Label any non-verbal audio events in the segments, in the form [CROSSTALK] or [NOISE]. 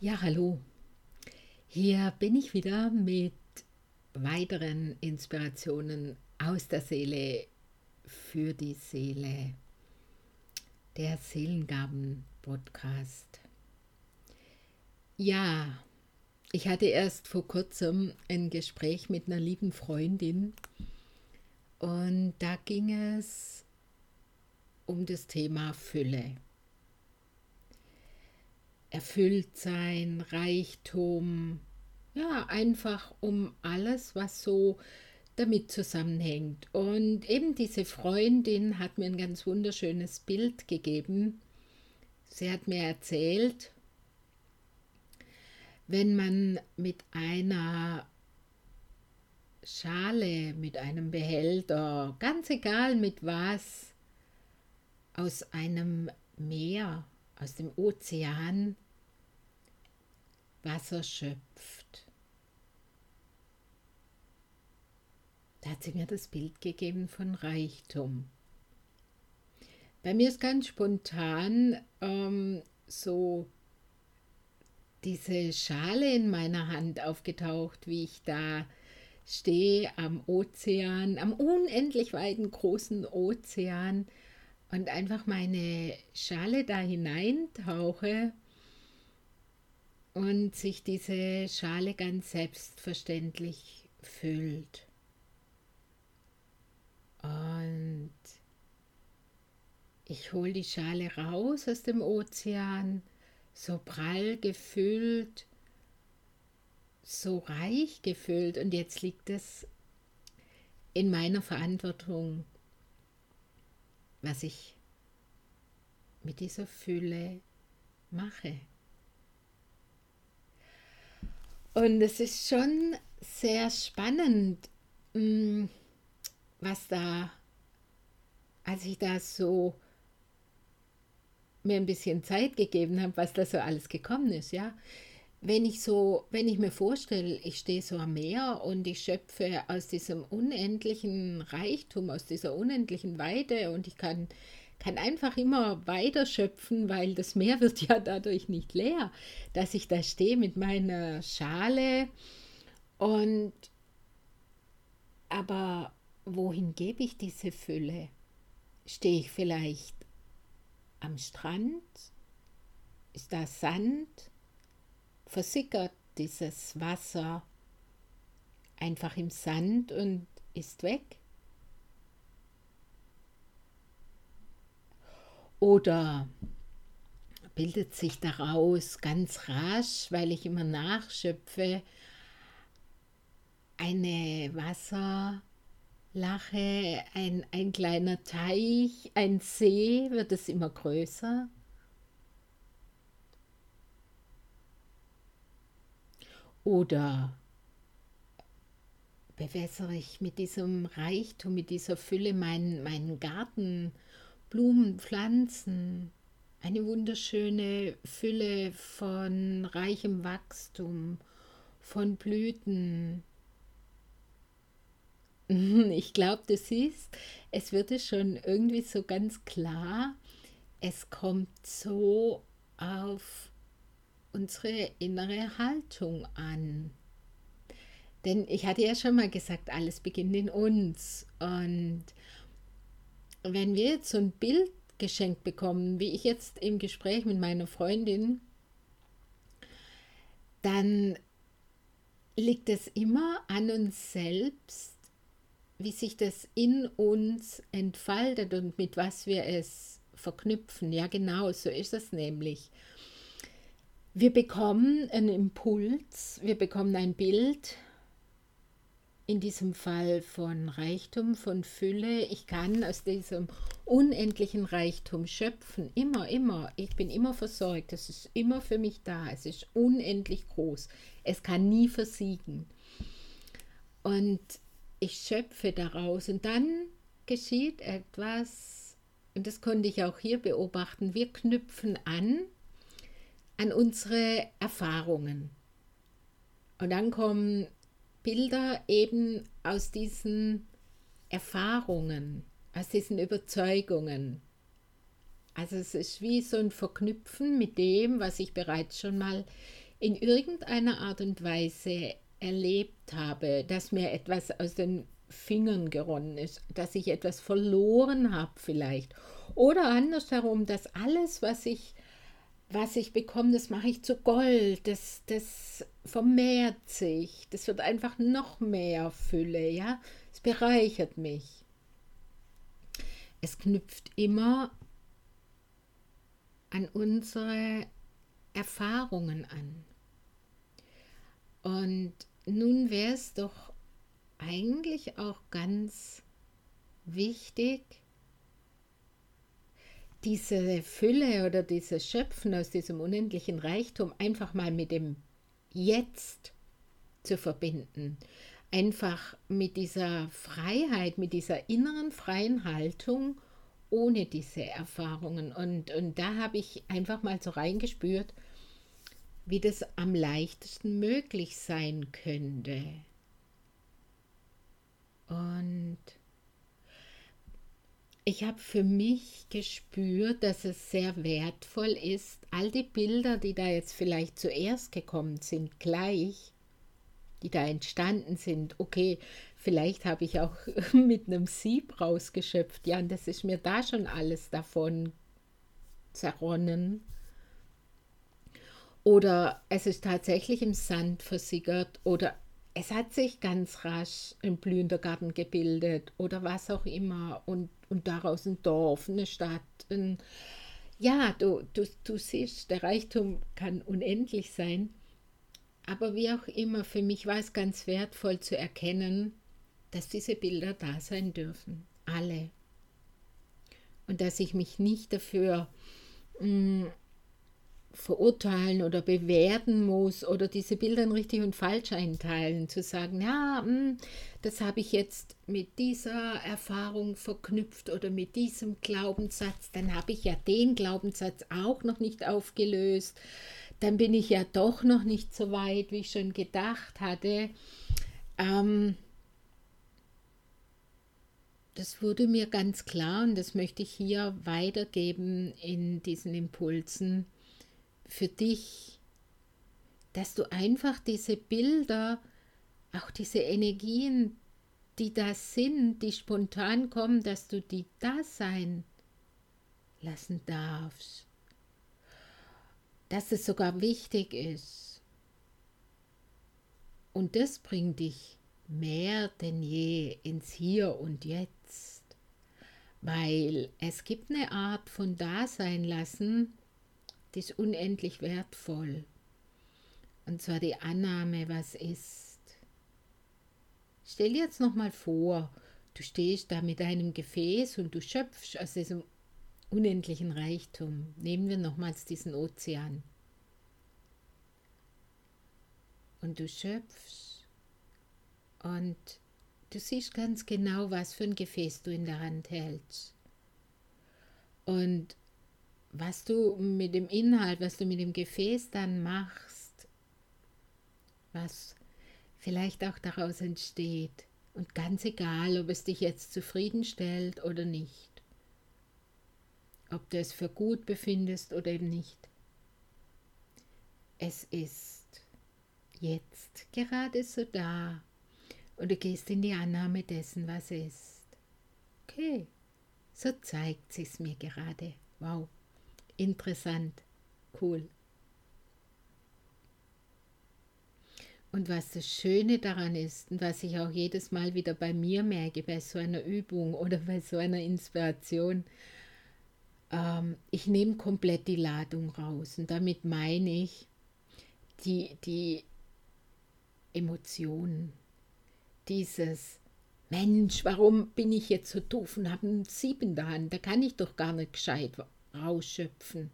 Ja, hallo. Hier bin ich wieder mit weiteren Inspirationen aus der Seele für die Seele. Der Seelengaben-Podcast. Ja, ich hatte erst vor kurzem ein Gespräch mit einer lieben Freundin und da ging es um das Thema Fülle erfüllt sein, Reichtum, ja, einfach um alles, was so damit zusammenhängt. Und eben diese Freundin hat mir ein ganz wunderschönes Bild gegeben. Sie hat mir erzählt, wenn man mit einer Schale, mit einem Behälter, ganz egal mit was, aus einem Meer aus dem Ozean Wasser schöpft. Da hat sie mir das Bild gegeben von Reichtum. Bei mir ist ganz spontan ähm, so diese Schale in meiner Hand aufgetaucht, wie ich da stehe am Ozean, am unendlich weiten großen Ozean und einfach meine Schale da hineintauche und sich diese Schale ganz selbstverständlich füllt. Und ich hole die Schale raus aus dem Ozean, so prall gefüllt, so reich gefüllt und jetzt liegt es in meiner Verantwortung, was ich mit dieser Fülle mache. Und es ist schon sehr spannend, mm, was da, als ich da so mir ein bisschen Zeit gegeben habe, was da so alles gekommen ist, ja wenn ich so, wenn ich mir vorstelle, ich stehe so am Meer und ich schöpfe aus diesem unendlichen Reichtum, aus dieser unendlichen Weite und ich kann, kann einfach immer weiter schöpfen, weil das Meer [LAUGHS] wird ja dadurch nicht leer, dass ich da stehe mit meiner Schale und aber wohin gebe ich diese Fülle? Stehe ich vielleicht am Strand? Ist da Sand? Versickert dieses Wasser einfach im Sand und ist weg. Oder bildet sich daraus ganz rasch, weil ich immer nachschöpfe, eine Wasserlache, ein, ein kleiner Teich, ein See, wird es immer größer. Oder bewässere ich mit diesem Reichtum, mit dieser Fülle meinen, meinen Garten, Blumen, Pflanzen, eine wunderschöne Fülle von reichem Wachstum, von Blüten. [LAUGHS] Ich glaube, du siehst, es wird es schon irgendwie so ganz klar, es kommt so auf unsere innere Haltung an. Denn ich hatte ja schon mal gesagt, alles beginnt in uns. Und wenn wir jetzt so ein Bild geschenkt bekommen, wie ich jetzt im Gespräch mit meiner Freundin, dann liegt es immer an uns selbst, wie sich das in uns entfaltet und mit was wir es verknüpfen. Ja, genau, so ist es nämlich. Wir bekommen einen Impuls, wir bekommen ein Bild, in diesem Fall von Reichtum, von Fülle. Ich kann aus diesem unendlichen Reichtum schöpfen, immer, immer. Ich bin immer versorgt, es ist immer für mich da, es ist unendlich groß, es kann nie versiegen. Und ich schöpfe daraus. Und dann geschieht etwas, und das konnte ich auch hier beobachten, wir knüpfen an an unsere Erfahrungen. Und dann kommen Bilder eben aus diesen Erfahrungen, aus diesen Überzeugungen. Also es ist wie so ein Verknüpfen mit dem, was ich bereits schon mal in irgendeiner Art und Weise erlebt habe, dass mir etwas aus den Fingern geronnen ist, dass ich etwas verloren habe vielleicht. Oder andersherum, dass alles, was ich, was ich bekomme, das mache ich zu Gold, das, das vermehrt sich, das wird einfach noch mehr Fülle, ja, es bereichert mich. Es knüpft immer an unsere Erfahrungen an. Und nun wäre es doch eigentlich auch ganz wichtig, diese Fülle oder dieses Schöpfen aus diesem unendlichen Reichtum einfach mal mit dem Jetzt zu verbinden. Einfach mit dieser Freiheit, mit dieser inneren freien Haltung ohne diese Erfahrungen. Und, und da habe ich einfach mal so reingespürt, wie das am leichtesten möglich sein könnte. Und ich habe für mich gespürt, dass es sehr wertvoll ist, all die Bilder, die da jetzt vielleicht zuerst gekommen sind, gleich, die da entstanden sind, okay, vielleicht habe ich auch [LAUGHS] mit einem Sieb rausgeschöpft, ja, und das ist mir da schon alles davon zerronnen. Oder es ist tatsächlich im Sand versickert oder es hat sich ganz rasch ein blühender Garten gebildet oder was auch immer. Und, und daraus ein Dorf, eine Stadt. Ein, ja, du, du, du siehst, der Reichtum kann unendlich sein. Aber wie auch immer, für mich war es ganz wertvoll zu erkennen, dass diese Bilder da sein dürfen. Alle. Und dass ich mich nicht dafür mh, mm, verurteilen oder bewerten muss oder diese Bilder in richtig und falsch einteilen, zu sagen, ja, hm, das habe ich jetzt mit dieser Erfahrung verknüpft oder mit diesem Glaubenssatz, dann habe ich ja den Glaubenssatz auch noch nicht aufgelöst, dann bin ich ja doch noch nicht so weit, wie ich schon gedacht hatte. Ähm, das wurde mir ganz klar und das möchte ich hier weitergeben in diesen Impulsen für dich, dass du einfach diese Bilder, auch diese Energien, die da sind, die spontan kommen, dass du die da sein lassen darfst. Dass es sogar wichtig ist. Und das bringt dich mehr denn je ins Hier und Jetzt. Weil es gibt eine Art von Dasein lassen, die ist unendlich wertvoll. Und zwar die Annahme, was ist. Stell dir jetzt nochmal vor, du stehst da mit einem Gefäß und du schöpfst aus diesem unendlichen Reichtum. Nehmen wir nochmals diesen Ozean. Und du schöpfst und du siehst ganz genau, was für ein Gefäß du in der Hand hältst. Und was du mit dem Inhalt, was du mit dem Gefäß dann machst, was vielleicht auch daraus entsteht. Und ganz egal, ob es dich jetzt zufriedenstellt oder nicht. Ob du es für gut befindest oder eben nicht. Es ist jetzt gerade so da und du gehst in die Annahme dessen, was ist. Okay, so zeigt es mir gerade. Wow interessant, cool. Und was das Schöne daran ist und was ich auch jedes Mal wieder bei mir merke, bei so einer Übung oder [LAUGHS] bei so einer Inspiration, ähm, ich nehme komplett die Ladung raus. Und damit meine ich die, die Emotionen, dieses Mensch, warum bin ich jetzt so doof und habe einen Sieb in der Hand? Da kann ich doch gar nicht gescheit rausschöpfen.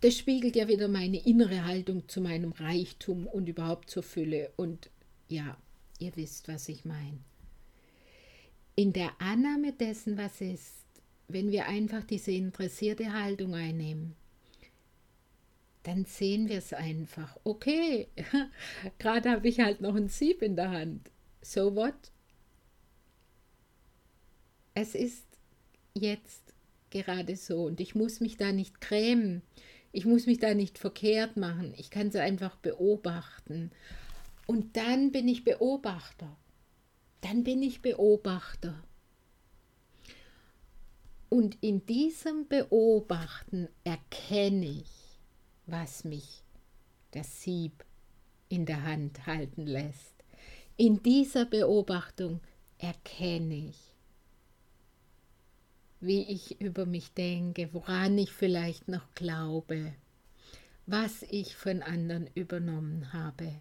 Das spiegelt ja wieder meine innere Haltung zu meinem Reichtum und überhaupt zur Fülle. Und ja, ihr wisst, was ich meine. In der Annahme dessen, was ist, wenn wir einfach diese interessierte Haltung einnehmen, dann sehen wir es einfach. Okay, [LAUGHS] gerade habe ich halt noch ein Sieb in der Hand. So what? Es ist jetzt gerade so und ich muss mich da nicht grämen. Ich muss mich da nicht verkehrt machen. Ich kann sie einfach beobachten. Und dann bin ich Beobachter. Dann bin ich Beobachter. Und in diesem Beobachten erkenne ich, was mich das Sieb in der Hand halten lässt. In dieser Beobachtung erkenne ich, wie ich über mich denke, woran ich vielleicht noch glaube, was ich von anderen übernommen habe,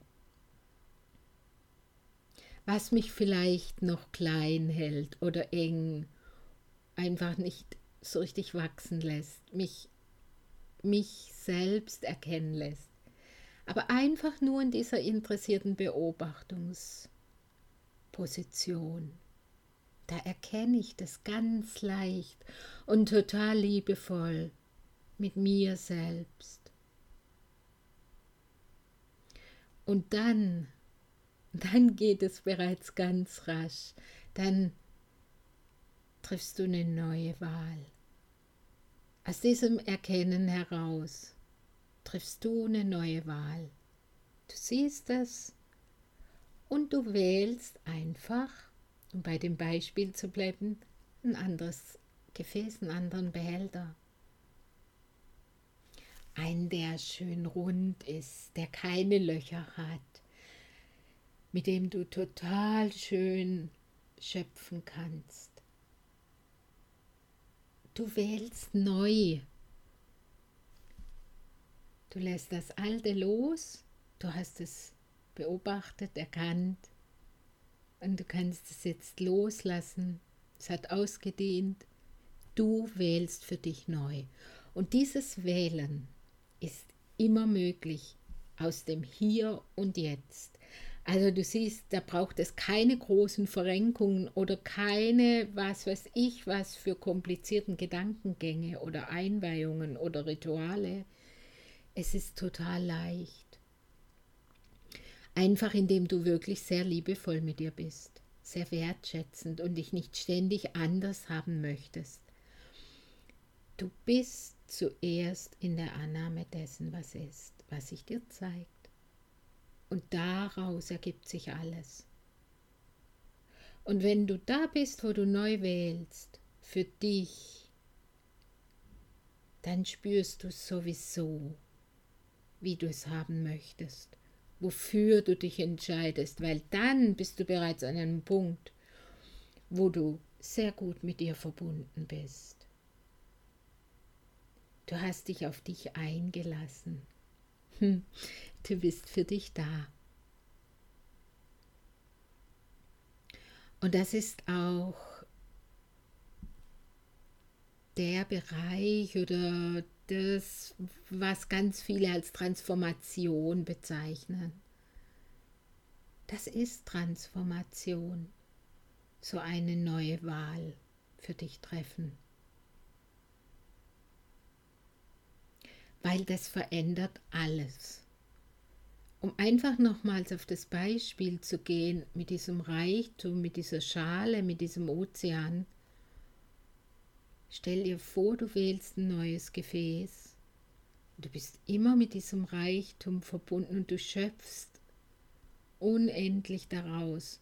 was mich vielleicht noch klein hält oder eng, einfach nicht so richtig wachsen lässt, mich, mich selbst erkennen lässt. Aber einfach nur in dieser interessierten Beobachtungsposition da erkenne ich das ganz leicht und total liebevoll mit mir selbst. Und dann, dann geht es bereits ganz rasch, dann triffst du eine neue Wahl. Aus diesem Erkennen heraus triffst du eine neue Wahl. Du siehst es und du wählst einfach um bei dem Beispiel zu bleiben, ein anderes Gefäß, einen anderen Behälter. Ein, der schön rund ist, der keine Löcher hat, mit dem du total schön schöpfen kannst. Du wählst neu. Du lässt das Alte los, du hast es beobachtet, erkannt und du kannst es jetzt loslassen. Es hat ausgedehnt. Du wählst für dich neu. Und dieses Wählen ist immer möglich aus dem Hier und Jetzt. Also du siehst, da braucht es keine großen Verrenkungen oder keine, was weiß ich, was für komplizierten Gedankengänge oder Einweihungen oder Rituale. Es ist total leicht. Einfach indem du wirklich sehr liebevoll mit dir bist, sehr wertschätzend und dich nicht ständig anders haben möchtest. Du bist zuerst in der Annahme dessen, was ist, was sich dir zeigt. Und daraus ergibt sich alles. Und wenn du da bist, wo du neu wählst, für dich, dann spürst du sowieso, wie du es haben möchtest wofür du dich entscheidest, weil dann bist du bereits an einem Punkt, wo du sehr gut mit dir verbunden bist. Du hast dich auf dich eingelassen. Hm, du bist für dich da. Und das ist auch der Bereich oder das, was ganz viele als Transformation bezeichnen. Das ist Transformation, so eine neue Wahl für dich treffen. Weil das verändert alles. Um einfach nochmals auf das Beispiel zu gehen mit diesem Reichtum, mit dieser Schale, mit diesem Ozean, Stell dir vor, du wählst ein neues Gefäß. Du bist immer mit diesem Reichtum verbunden und du schöpfst unendlich daraus.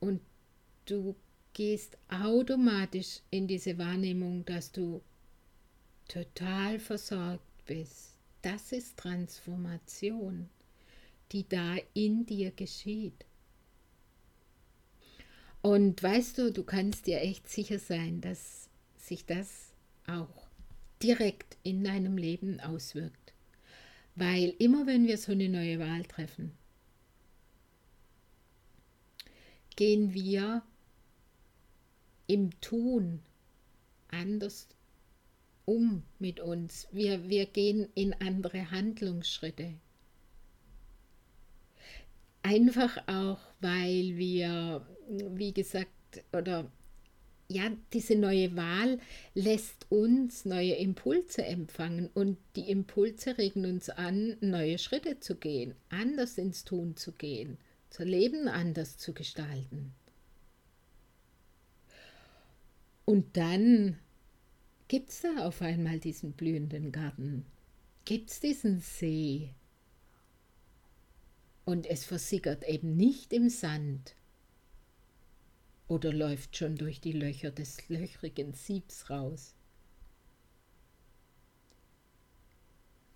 Und du gehst automatisch in diese Wahrnehmung, dass du total versorgt bist. Das ist Transformation, die da in dir geschieht. Und weißt du, du kannst dir echt sicher sein, dass sich das auch direkt in deinem Leben auswirkt. Weil immer wenn wir so eine neue Wahl treffen, gehen wir im Tun anders um mit uns. Wir, wir gehen in andere Handlungsschritte. Einfach auch, weil wir, wie gesagt, oder ja, diese neue Wahl lässt uns neue Impulse empfangen und die Impulse regen uns an, neue Schritte zu gehen, anders ins Tun zu gehen, unser Leben anders zu gestalten. Und dann gibt es da auf einmal diesen blühenden Garten. gibt es diesen See. Und es versickert eben nicht im Sand oder läuft schon durch die Löcher des löchrigen Siebs raus.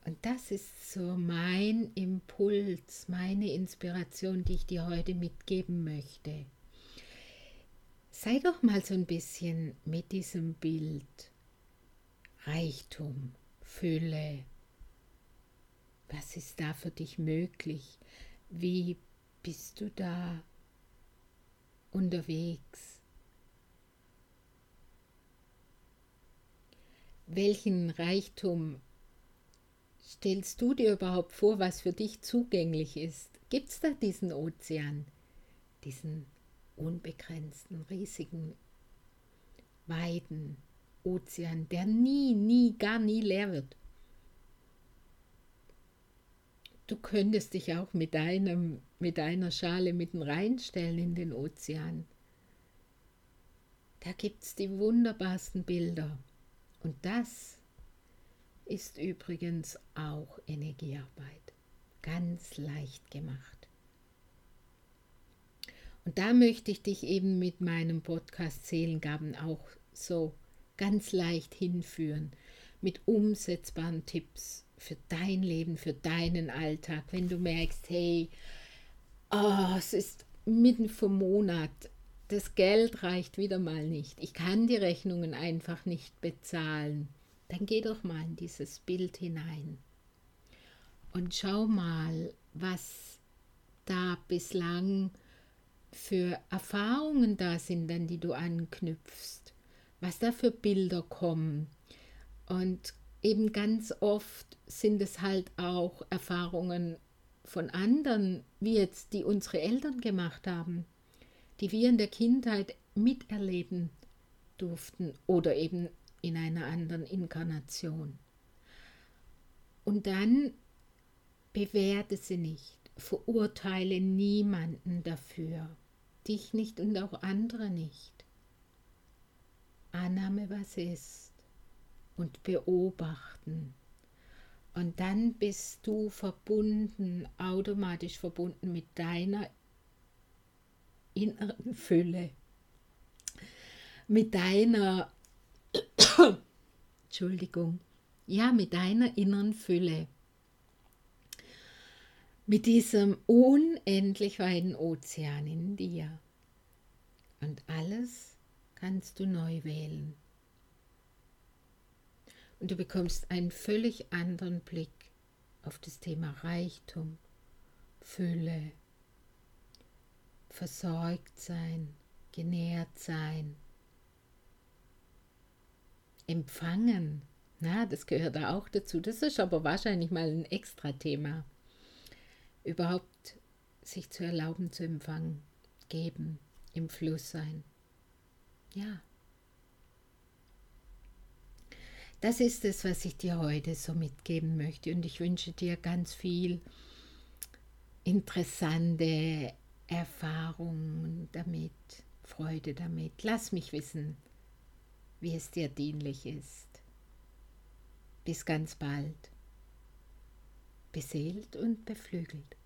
Und das ist so mein Impuls, meine Inspiration, die ich dir heute mitgeben möchte. Sei doch mal so ein bisschen mit diesem Bild. Reichtum, Fülle. Was ist da für dich möglich? Wie bist du da unterwegs? Welchen Reichtum stellst du dir überhaupt vor, was für dich zugänglich ist? Gibt es da diesen Ozean, diesen unbegrenzten, riesigen, weiten Ozean, der nie, nie, gar nie leer wird? Du könntest dich auch mit, einem, mit einer Schale mitten reinstellen in den Ozean. Da gibt es die wunderbarsten Bilder. Und das ist übrigens auch Energiearbeit. Ganz leicht gemacht. Und da möchte ich dich eben mit meinem Podcast Seelengaben auch so ganz leicht hinführen, mit umsetzbaren Tipps für dein Leben, für deinen Alltag. Wenn du merkst, hey, oh, es ist mitten vom Monat, das Geld reicht wieder mal nicht, ich kann die Rechnungen einfach nicht bezahlen dann geh doch mal in dieses Bild hinein und schau mal, was da bislang für Erfahrungen da sind, an die du anknüpfst, was da für Bilder kommen. Und eben ganz oft sind es halt auch Erfahrungen von anderen, wie jetzt die unsere Eltern gemacht haben, die wir in der Kindheit miterleben durften oder eben in einer anderen Inkarnation. Und dann bewerte sie nicht, verurteile niemanden dafür, dich nicht und auch andere nicht. Annahme, was ist und beobachten. Und dann bist du verbunden, automatisch verbunden mit deiner inneren Fülle, mit deiner [COUGHS] Entschuldigung, ja, mit deiner inneren Fülle, mit diesem unendlich weiten Ozean in dir. Und alles kannst du neu wählen. Und du bekommst einen völlig anderen Blick auf das Thema Reichtum, Fülle, versorgt sein, genährt sein, empfangen. Na, das gehört da auch dazu. Das ist aber wahrscheinlich mal ein extra Thema. Überhaupt sich zu erlauben zu empfangen, geben, im Fluss sein. Ja. Das ist es, was ich dir heute so mitgeben möchte. Und ich wünsche dir ganz viel interessante Erfahrungen damit, Freude damit. Lass mich wissen, wie es dir dienlich ist. Bis ganz bald. Beseelt und beflügelt.